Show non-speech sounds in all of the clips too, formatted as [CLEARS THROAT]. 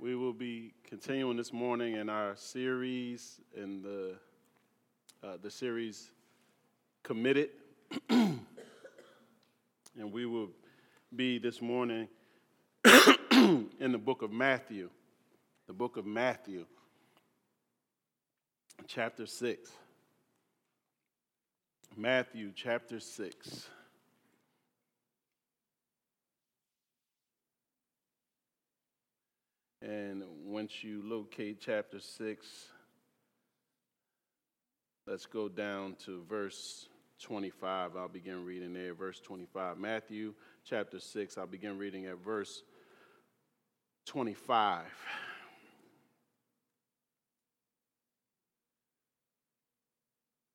We will be continuing this morning in our series in the uh, the series committed, [CLEARS THROAT] and we will be this morning [CLEARS THROAT] in the book of Matthew, the book of Matthew, chapter six. Matthew chapter six. And once you locate chapter 6, let's go down to verse 25. I'll begin reading there, verse 25. Matthew chapter 6, I'll begin reading at verse 25.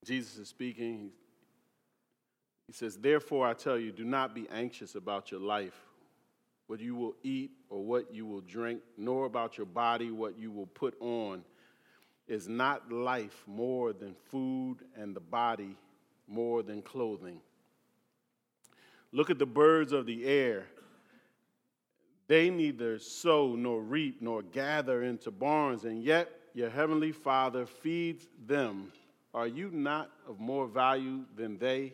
Jesus is speaking. He says, Therefore, I tell you, do not be anxious about your life what you will eat or what you will drink, nor about your body what you will put on. Is not life more than food and the body more than clothing? Look at the birds of the air. They neither sow nor reap nor gather into barns, and yet your heavenly Father feeds them. Are you not of more value than they?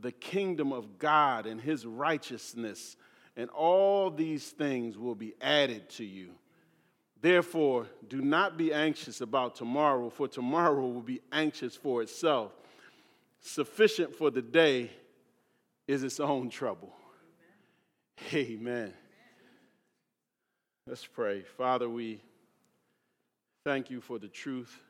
the kingdom of God and his righteousness, and all these things will be added to you. Therefore, do not be anxious about tomorrow, for tomorrow will be anxious for itself. Sufficient for the day is its own trouble. Amen. Amen. Let's pray. Father, we thank you for the truth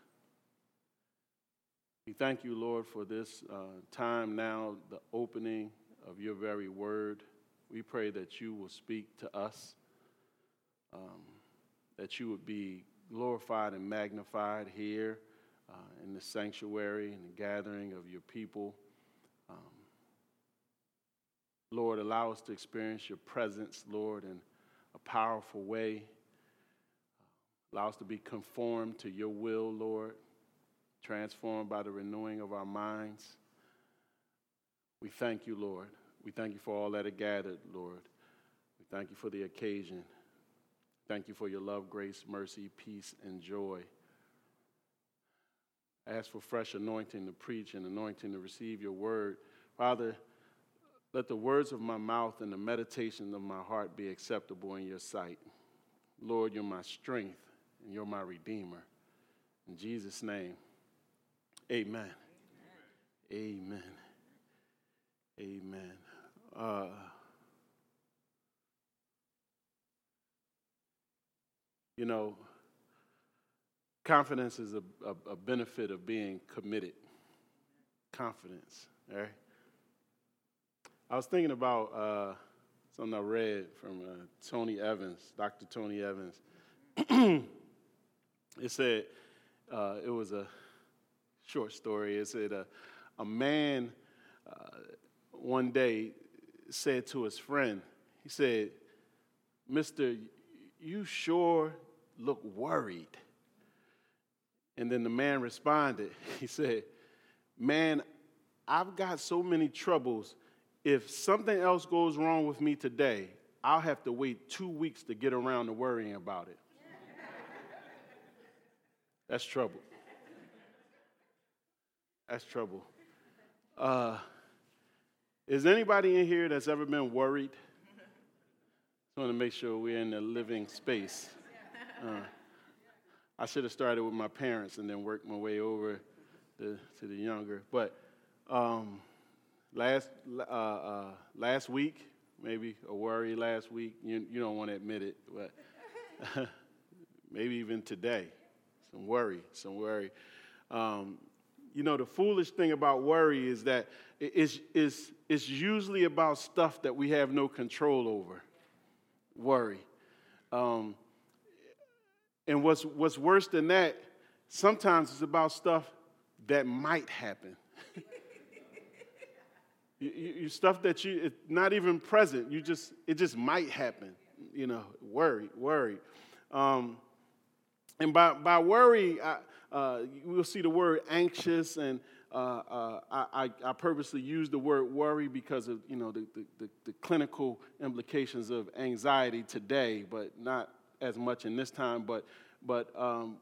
we thank you, Lord, for this uh, time now, the opening of your very word. We pray that you will speak to us, um, that you would be glorified and magnified here uh, in the sanctuary and the gathering of your people. Um, Lord, allow us to experience your presence, Lord, in a powerful way. Allow us to be conformed to your will, Lord transformed by the renewing of our minds. We thank you, Lord. We thank you for all that are gathered, Lord. We thank you for the occasion. Thank you for your love, grace, mercy, peace, and joy. I ask for fresh anointing to preach and anointing to receive your word. Father, let the words of my mouth and the meditation of my heart be acceptable in your sight. Lord, you're my strength and you're my redeemer. In Jesus' name. Amen. Amen. Amen. Uh, you know, confidence is a, a, a, benefit of being committed. Confidence, all right? I was thinking about uh, something I read from uh, Tony Evans, Dr. Tony Evans. [CLEARS THROAT] it said uh, it was a short story is that a, a man uh, one day said to his friend, he said, Mister, you sure look worried. And then the man responded, [LAUGHS] he said, Man, I've got so many troubles. If something else goes wrong with me today, I'll have to wait two weeks to get around to worrying about it. [LAUGHS] That's trouble. That's trouble. Uh, is anybody in here that's ever been worried? I want to make sure we're in a living space. Uh, I should have started with my parents and then worked my way over the, to the younger. But um, last, uh, uh, last week, maybe a worry last week, you, you don't want to admit it, but [LAUGHS] maybe even today, some worry, some worry. Um, you know, the foolish thing about worry is that it's, it's, it's usually about stuff that we have no control over. Worry. Um, and what's, what's worse than that, sometimes it's about stuff that might happen. [LAUGHS] you, you, stuff that you, it's not even present, you just, it just might happen. You know, worry, worry. Um, and by, by worry, I, uh, we'll see the word anxious, and uh, uh, I, I, purposely use the word worry because of you know the, the, the, clinical implications of anxiety today, but not as much in this time. But but um,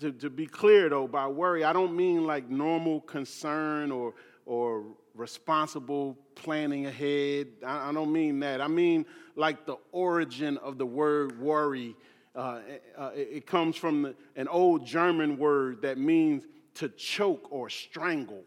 to, to be clear though, by worry, I don't mean like normal concern or or responsible planning ahead. I, I don't mean that. I mean like the origin of the word worry uh, uh, it comes from an old German word that means to choke or strangle.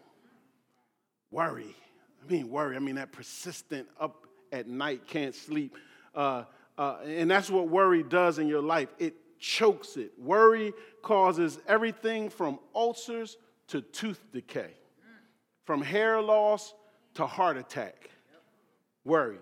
Worry. I mean, worry. I mean, that persistent up at night, can't sleep. Uh, uh, and that's what worry does in your life it chokes it. Worry causes everything from ulcers to tooth decay, from hair loss to heart attack. Worry.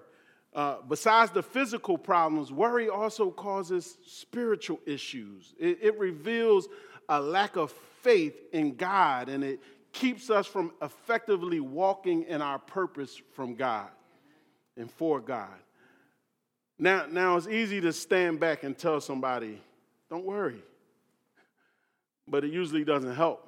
Uh, besides the physical problems, worry also causes spiritual issues. It, it reveals a lack of faith in God and it keeps us from effectively walking in our purpose from God and for God. Now, now it's easy to stand back and tell somebody, don't worry. But it usually doesn't help.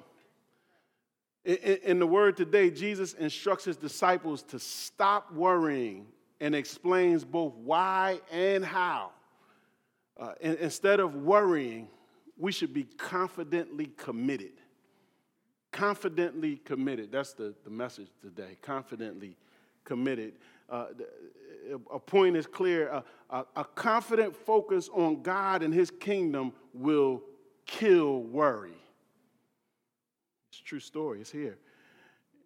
In, in, in the word today, Jesus instructs his disciples to stop worrying and explains both why and how. Uh, and instead of worrying, we should be confidently committed. Confidently committed. That's the, the message today. Confidently committed. Uh, a point is clear a, a, a confident focus on God and His kingdom will kill worry. It's a true story, it's here.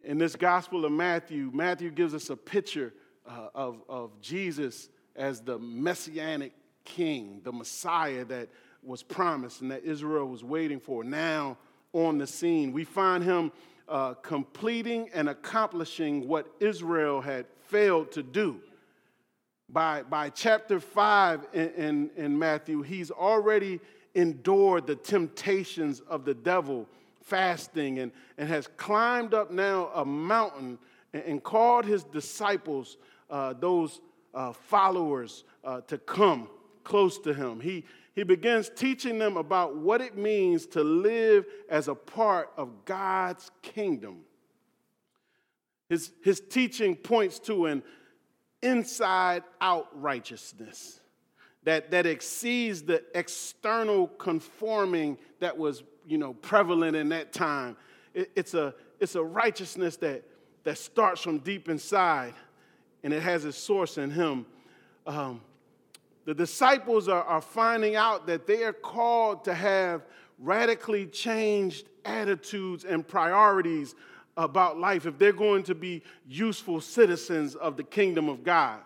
In this Gospel of Matthew, Matthew gives us a picture uh, of, of Jesus as the messianic king, the Messiah that was promised and that Israel was waiting for, now on the scene. We find him uh, completing and accomplishing what Israel had failed to do. By, by chapter 5 in, in, in Matthew, he's already endured the temptations of the devil, fasting, and, and has climbed up now a mountain and, and called his disciples uh, those uh, followers uh, to come close to him. He, he begins teaching them about what it means to live as a part of God's kingdom. His, his teaching points to an inside out righteousness that, that exceeds the external conforming that was you know, prevalent in that time. It, it's, a, it's a righteousness that, that starts from deep inside and it has its source in him. Um, the disciples are, are finding out that they are called to have radically changed attitudes and priorities about life if they're going to be useful citizens of the kingdom of God.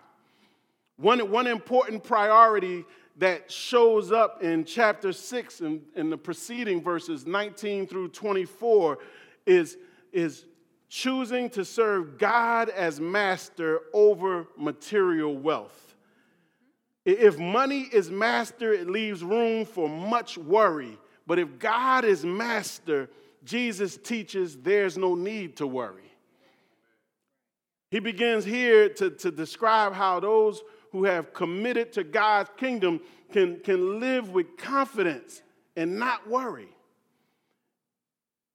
One, one important priority that shows up in chapter 6 and in, in the preceding verses 19 through 24 is, is choosing to serve God as master over material wealth. If money is master, it leaves room for much worry. But if God is master, Jesus teaches there's no need to worry. He begins here to, to describe how those who have committed to God's kingdom can, can live with confidence and not worry.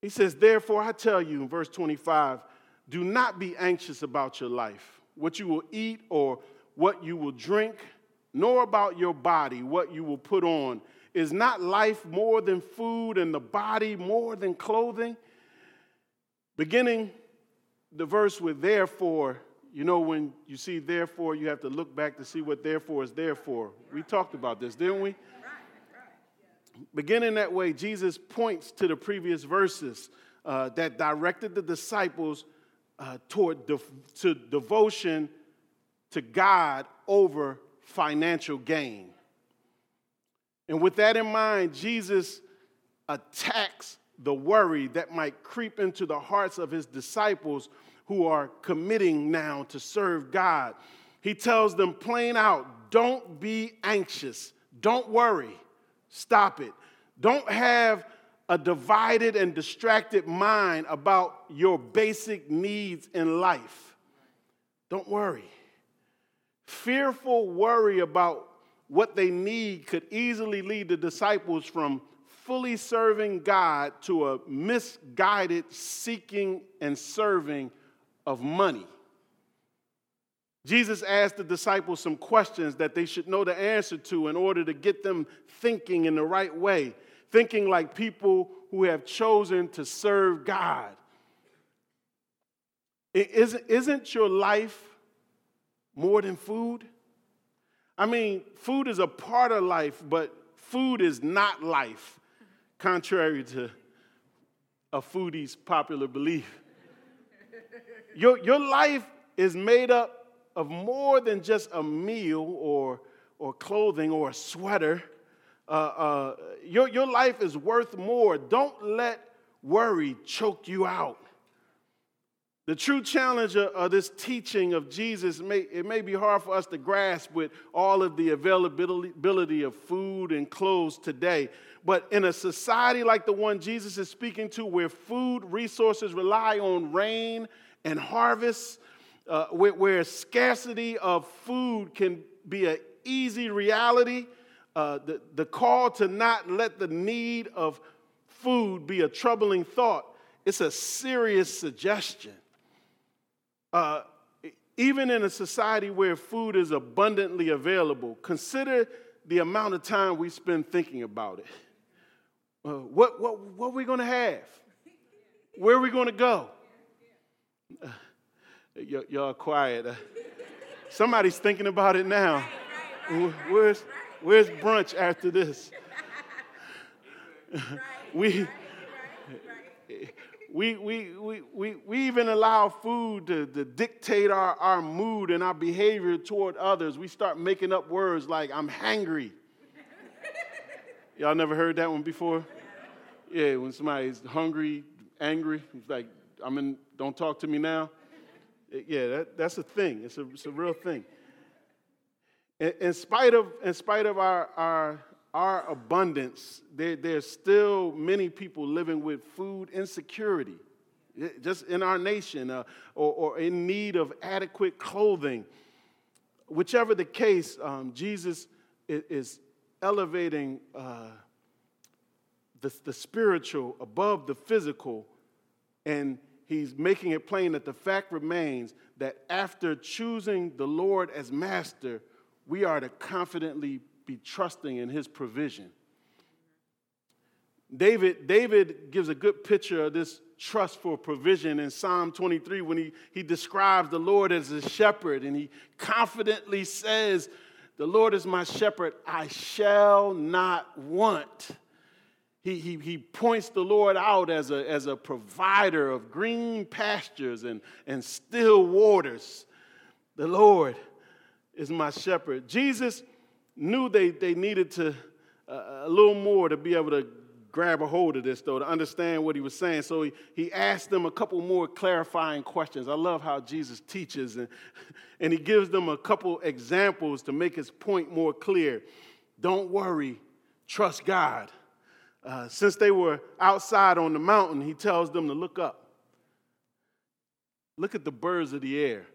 He says, Therefore, I tell you in verse 25, do not be anxious about your life, what you will eat or what you will drink, nor about your body, what you will put on. Is not life more than food and the body more than clothing? Beginning the verse with therefore, you know, when you see therefore, you have to look back to see what therefore is there for. We talked about this, didn't we? Beginning that way, Jesus points to the previous verses. uh, that directed the disciples uh, toward to devotion to God over financial gain. And with that in mind, Jesus attacks the worry that might creep into the hearts of his disciples who are committing now to serve God. He tells them plain out don't be anxious, don't worry, stop it. Don't have a divided and distracted mind about your basic needs in life. Don't worry. Fearful worry about what they need could easily lead the disciples from fully serving God to a misguided seeking and serving of money. Jesus asked the disciples some questions that they should know the answer to in order to get them thinking in the right way, thinking like people who have chosen to serve God. Isn't, isn't your life more than food? I mean, food is a part of life, but food is not life, contrary to a foodie's popular belief. Your, your life is made up of more than just a meal or, or clothing or a sweater. Uh, uh, your, your life is worth more. Don't let worry choke you out. The true challenge of this teaching of Jesus, may, it may be hard for us to grasp with all of the availability of food and clothes today. But in a society like the one Jesus is speaking to, where food resources rely on rain and harvest, uh, where, where, scarcity of food can be an easy reality, uh, the, the call to not let the need of food be a troubling thought, it's a serious suggestion. Uh, even in a society where food is abundantly available, consider the amount of time we spend thinking about it. Uh, what, what, what are we going to have? Where are we going to go? Y- y'all quiet. Uh, somebody's thinking about it now. Where's, where's brunch after this? [LAUGHS] we, we, we, we, we, we even allow food to, to dictate our, our mood and our behavior toward others. We start making up words like, I'm hangry. Y'all never heard that one before? Yeah, when somebody's hungry, angry, he's like, I'm in, don't talk to me now. Yeah, that, that's a thing. It's a, it's a real thing. In, in, spite of, in spite of our, our, our abundance, there, there's still many people living with food insecurity, just in our nation, uh, or, or, in need of adequate clothing. Whichever the case, um, Jesus is, is elevating uh, the, the spiritual above the physical, and he's making it plain that the fact remains that after choosing the Lord as master, we are to confidently be trusting in his provision. David, David gives a good picture of this trust for provision in Psalm 23 when he, he describes the Lord as a shepherd and he confidently says, The Lord is my shepherd, I shall not want. He, he, he points the Lord out as a, as a provider of green pastures and, and still waters. The Lord is my shepherd. Jesus knew they, they needed to uh, a little more to be able to grab a hold of this, though, to understand what he was saying. So he, he asked them a couple more clarifying questions. I love how Jesus teaches, and, [LAUGHS] and he gives them a couple examples to make his point more clear. Don't worry, trust God. Uh, since they were outside on the mountain, he tells them to look up. Look at the birds of the air.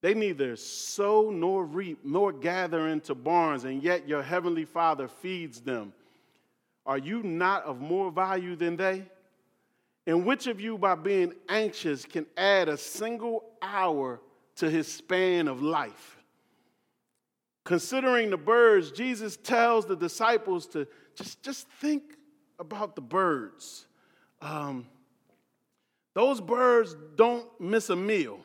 They neither sow nor reap nor gather into barns, and yet your heavenly Father feeds them. Are you not of more value than they? And which of you, by being anxious, can add a single hour to his span of life? Considering the birds, Jesus tells the disciples to just, just think about the birds. Um, those birds don't miss a meal.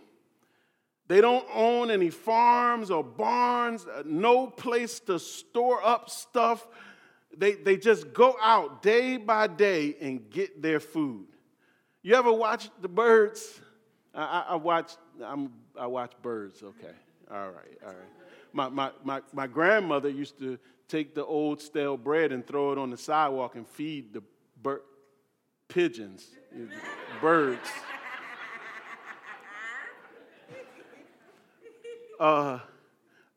They don't own any farms or barns, uh, no place to store up stuff. They, they just go out day by day and get their food. You ever watch the birds? I, I, I watch. I'm, I watch birds. Okay. All right. All right. My, my, my, my grandmother used to take the old stale bread and throw it on the sidewalk and feed the bir- pigeons, birds. Uh,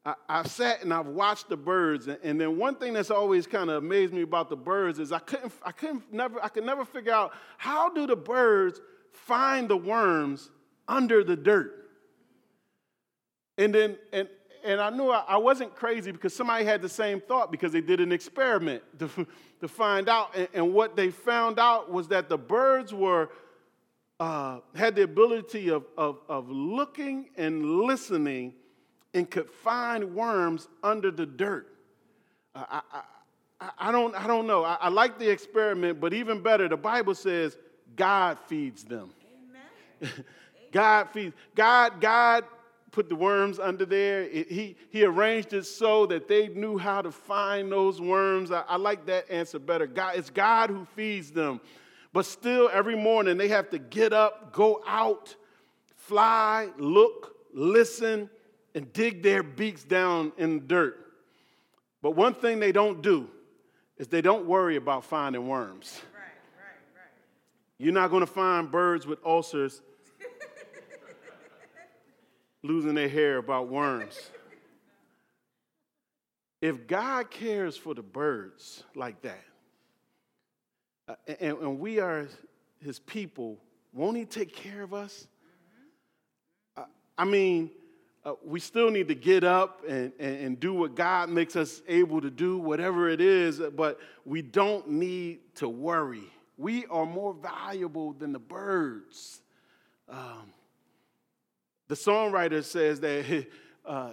I, I sat and I've watched the birds, and, and then one thing that's always kind of amazed me about the birds is I couldn't, I couldn't never, I could never figure out how do the birds find the worms under the dirt. And then, and, and I knew I, I wasn't crazy because somebody had the same thought because they did an experiment [LAUGHS] to, to find out. And, and what they found out was that the birds were, uh, had the ability of, of, of looking and listening and could find worms under the dirt. Uh, I, I, I, don't, I don't know. I, I, like the experiment, but even better, the Bible says God feeds them. [LAUGHS] God feeds. God, God put the worms under there. It, he, he arranged it so that they knew how to find those worms. I, I like that answer better. God, it's God who feeds them. But still, every morning they have to get up, go out, fly, look, listen, and dig their beaks down in the dirt. But one thing they don't do is they don't worry about finding worms. Right, right, right. You're not going to find birds with ulcers losing their hair about worms. if God cares for the birds like that, uh, and, and, we are his people, won't he take care of us? Uh, I mean, uh, we still need to get up and, and, and, do what God makes us able to do, whatever it is, but we don't need to worry. We are more valuable than the birds. Um, the songwriter says that [LAUGHS] his, uh,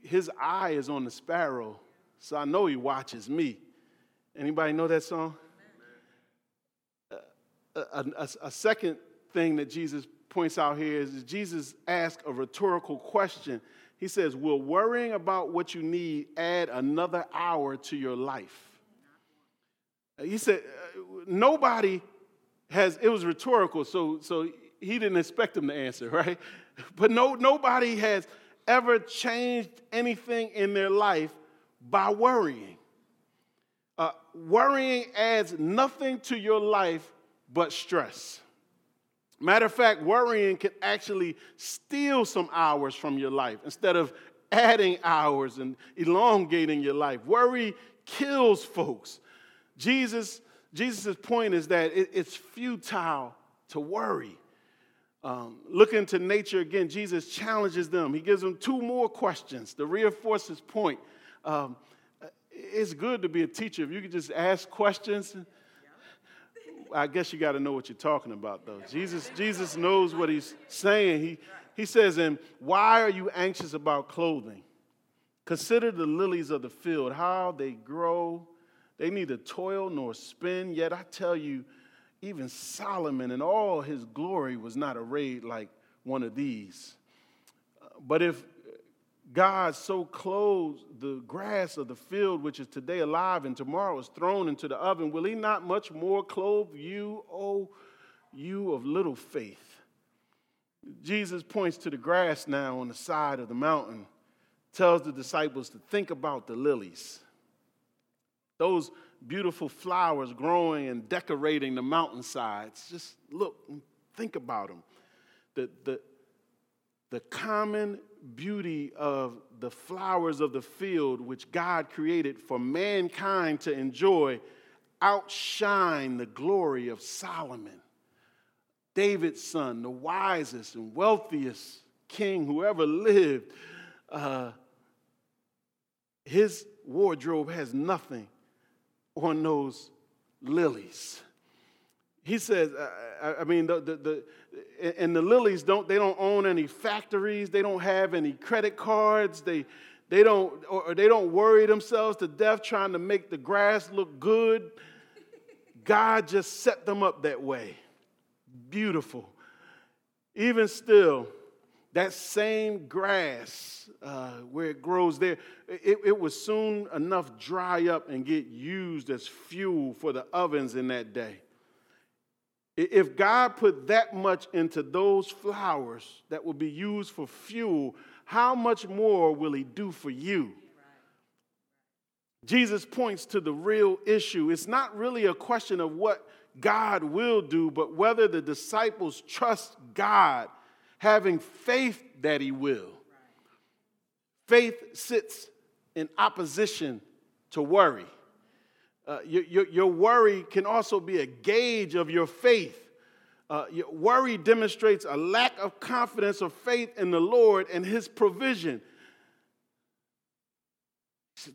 his eye is on the sparrow, so I know he watches me. Anybody know that song? Uh, a, a, a second thing that Jesus points out here is Jesus asks a rhetorical question. He says, Will worrying about what you need add another hour to your life? He said, uh, Nobody has, it was rhetorical, so, so he didn't expect him to answer, [LAUGHS] right? But no, nobody has ever changed anything in their life by worrying. Uh, worrying adds nothing to your life but stress. Matter of fact, worrying can actually steal some hours from your life instead of adding hours and elongating your life. Worry kills folks. Jesus, Jesus' point is that it, it's futile to worry. Um, looking to nature again, Jesus challenges them. He gives them two more questions to reinforce his point. Um, it's good to be a teacher if you can just ask questions I guess you got to know what you're talking about, though. Jesus, Jesus knows what he's saying. He, he says, And why are you anxious about clothing? Consider the lilies of the field, how they grow. They neither toil nor spin. Yet I tell you, even Solomon in all his glory was not arrayed like one of these. But if God so clothes the grass of the field, which is today alive and tomorrow is thrown into the oven, will he not much more clothe you, O you of little faith? Jesus points to the grass now on the side of the mountain, tells the disciples to think about the lilies. Those beautiful flowers growing and decorating the mountainsides. Just look and think about them. The, the, the common beauty of the flowers of the field, which God created for mankind to enjoy, outshine the glory of Solomon, David's son, the wisest and wealthiest king who ever lived. Uh, his wardrobe has nothing on those lilies. He says, I, I mean, the, the, the, and the lilies don't, they don't own any factories. They don't have any credit cards. They, they don't, or they don't worry themselves to death trying to make the grass look good. God just set them up that way. Beautiful. Even still, that same grass uh, where it grows there, it, it would soon enough dry up and get used as fuel for the ovens in that day If God put that much into those flowers that will be used for fuel, how much more will He do for you? Jesus points to the real issue. It's not really a question of what God will do, but whether the disciples trust God, having faith that He will. Faith sits in opposition to worry. Uh, your, your, your, worry can also be a gauge of your faith. Uh, your worry demonstrates a lack of confidence or faith in the Lord and His provision.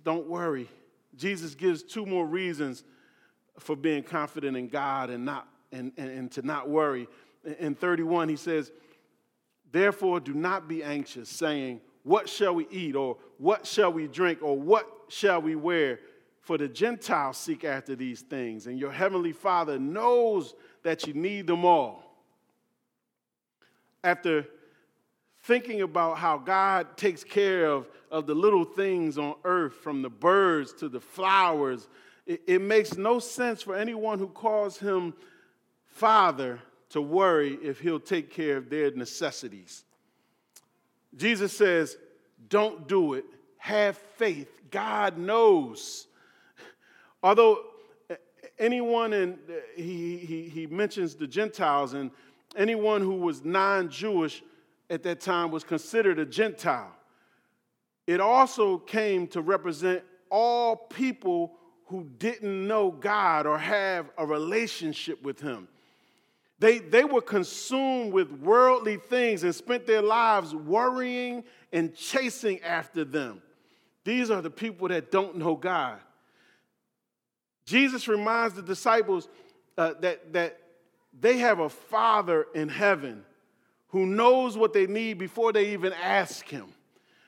Don't worry. Jesus gives two more reasons for being confident in God and, not, and, and, and to not worry. In 31, he says, Therefore, do not be anxious, saying, What shall we eat? Or what shall we drink? Or what shall we wear? For the Gentiles seek after these things, and your heavenly Father knows that you need them all. After thinking about how God takes care of, of the little things on earth, from the birds to the flowers, it, it makes no sense for anyone who calls him Father to worry if he'll take care of their necessities. Jesus says, Don't do it. Have faith. God knows. Although anyone in, he, he, he mentions the Gentiles, and anyone who was non Jewish at that time was considered a Gentile. It also came to represent all people who didn't know God or have a relationship with Him. They, they were consumed with worldly things and spent their lives worrying and chasing after them. These are the people that don't know God. Jesus reminds the disciples uh, that, that they have a Father in heaven who knows what they need before they even ask Him.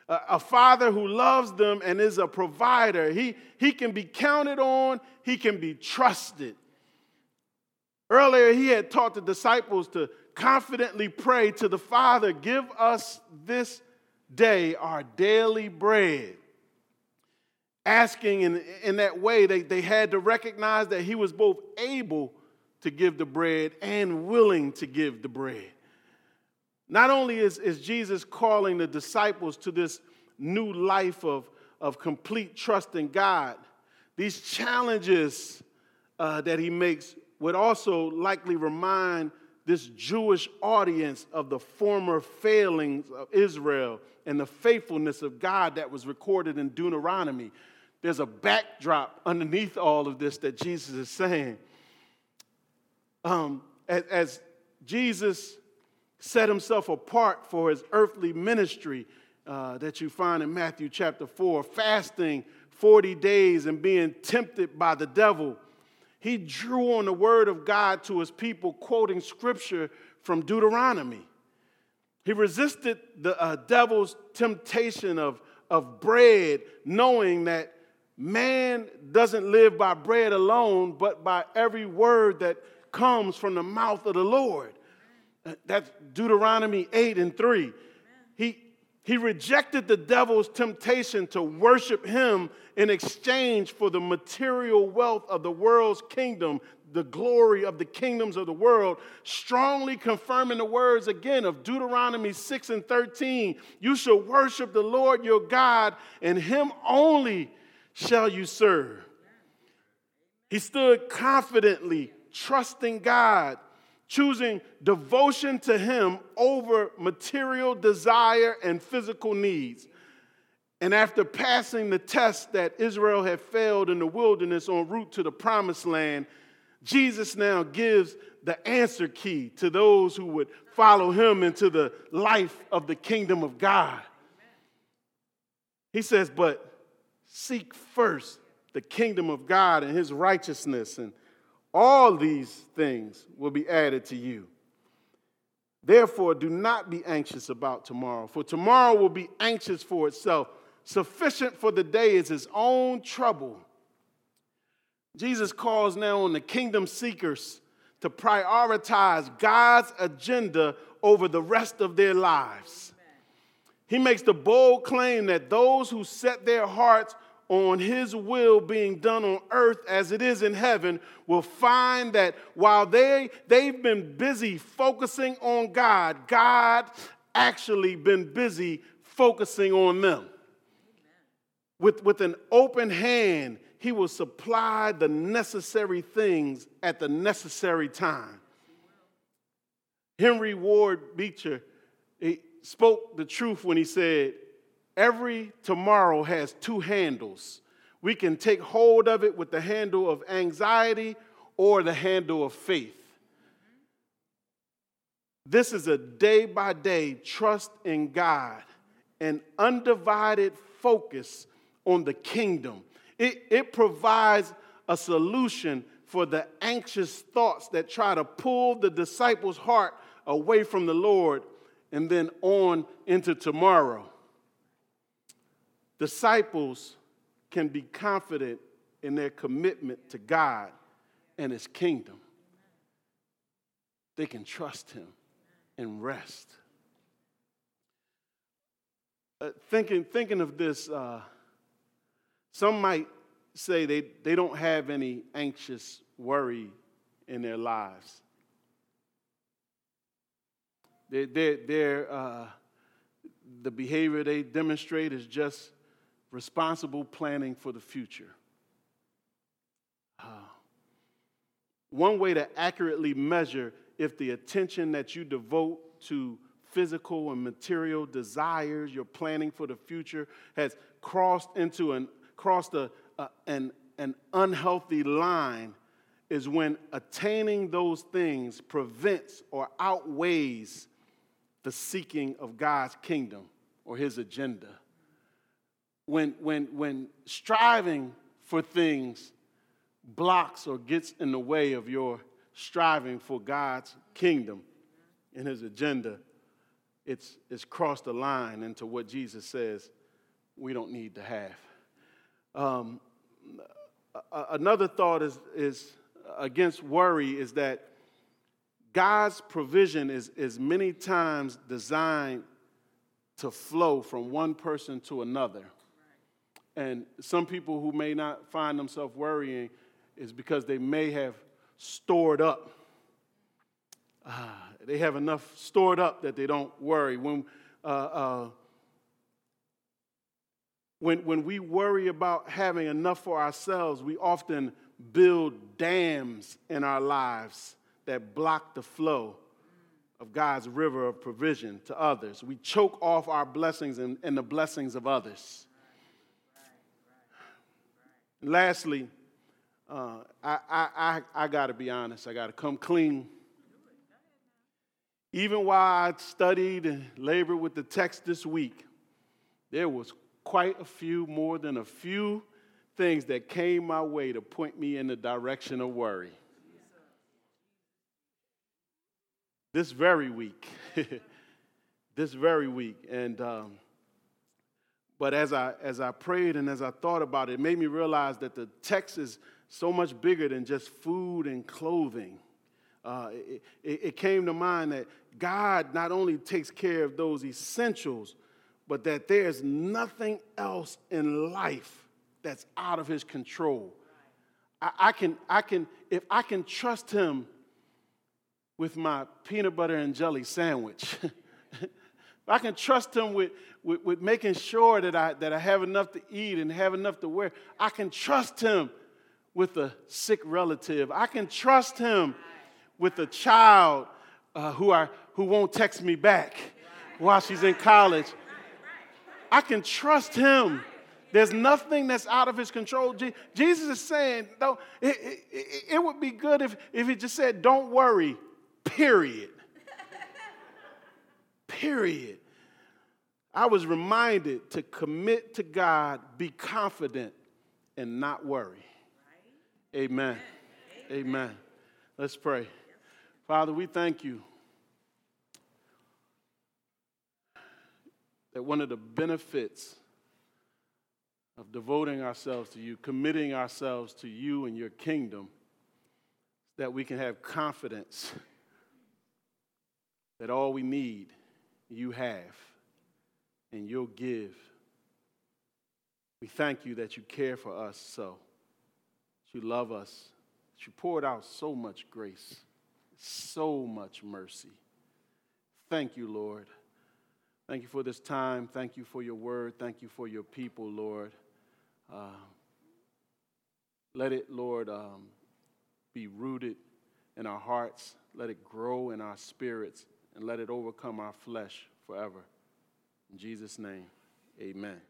Uh, a Father who loves them and is a provider. He, he can be counted on, He can be trusted. Earlier, he had taught the disciples to confidently pray to the Father, Give us this day our daily bread. Asking in, in that way, they, they had to recognize that he was both able to give the bread and willing to give the bread. Not only is, is Jesus calling the disciples to this new life of, of complete trust in God, these challenges uh, that he makes would also likely remind this Jewish audience of the former failings of Israel and the faithfulness of God that was recorded in Deuteronomy. There's a backdrop underneath all of this that Jesus is saying. Um, as, as Jesus set himself apart for his earthly ministry uh, that you find in Matthew chapter 4, fasting 40 days and being tempted by the devil he drew on the word of God to his people, quoting scripture from Deuteronomy. He resisted the uh, devil's temptation of, of bread, knowing that man doesn't live by bread alone, but by every word that comes from the mouth of the Lord. That's Deuteronomy 8 and 3. He, he rejected the devil's temptation to worship him in exchange for the material wealth of the world's kingdom, the glory of the kingdoms of the world, strongly confirming the words again of Deuteronomy 6 and 13. You shall worship the Lord your God, and him only shall you serve. He stood confidently, trusting God choosing devotion to Him over material desire and physical needs. And after passing the test that Israel had failed in the wilderness en route to the promised land, Jesus now gives the answer key to those who would follow him into the life of the kingdom of God. He says, But seek first the kingdom of God and his righteousness, and all these things will be added to you. Therefore, do not be anxious about tomorrow, for tomorrow will be anxious for itself. Sufficient for the day is its own trouble. Jesus calls now on the kingdom seekers to prioritize God's agenda over the rest of their lives. He makes the bold claim that those who set their hearts on his will being done on earth as it is in heaven will find that while they, they've been busy focusing on God, God actually been busy focusing on them. With, with an open hand, he will supply the necessary things at the necessary time. Henry Ward Beecher he spoke the truth when he said, Every tomorrow has two handles. We can take hold of it with the handle of anxiety or the handle of faith. This is a day by day trust in God, an undivided focus on the kingdom. It, it provides a solution for the anxious thoughts that try to pull the disciples' heart away from the Lord and then on into tomorrow disciples can be confident in their commitment to God and His kingdom. They can trust Him and rest. Uh, thinking, thinking of this, uh, some might say they, they don't have any anxious worry in their lives. They're, they're, they're, uh, the behavior they demonstrate is just responsible planning for the future. Uh, one way to accurately measure if the attention that you devote to physical and material desires, your planning for the future, has crossed into an crossed a, a, an, an unhealthy line is when attaining those things prevents or outweighs the seeking of God's kingdom or his agenda when, when, when striving for things blocks or gets in the way of your striving for God's kingdom and his agenda, it's, it's crossed the line into what Jesus says we don't need to have. Um, another thought is, is against worry is that God's provision is, is many times designed to flow from one person to another. And some people who may not find themselves worrying is because they may have stored up. Uh, they have enough stored up that they don't worry. When, uh, uh, when, when we worry about having enough for ourselves, we often build dams in our lives that block the flow of God's river of provision to others. We choke off our blessings and, and the blessings of others. Lastly, uh, I, I, I, I got to be honest, I got to come clean. Even while I studied and labored with the text this week, there was quite a few, more than a few things that came my way to point me in the direction of worry. This very week, [LAUGHS] this very week, and um, but as I, as I prayed and as I thought about it, it made me realize that the text is so much bigger than just food and clothing. Uh, it, it, it came to mind that God not only takes care of those essentials, but that there's nothing else in life that's out of his control. I, I, can, I can, if I can trust him with my peanut butter and jelly sandwich, [LAUGHS] I can trust him with, with, with, making sure that I, that I have enough to eat and have enough to wear. I can trust him with a sick relative. I can trust him with a child uh, who, I, who won't text me back while she's in college. I can trust him. There's nothing that's out of his control. Jesus is saying, though, it, it, it would be good if, if he just said, don't worry, period period. I was reminded to commit to God, be confident, and not worry. Amen. Amen. Amen. Let's pray. Father, we thank you that one of the benefits of devoting ourselves to you, committing ourselves to you and your kingdom, that we can have confidence that all we need, you have and you'll give. We thank you that you care for us so, that you love us, that you poured out so much grace, so much mercy. Thank you, Lord. Thank you for this time. Thank you for your word. Thank you for your people, Lord. Uh, let it, Lord, um, be rooted in our hearts. Let it grow in our spirits and let it overcome our flesh forever. In Jesus' name, amen.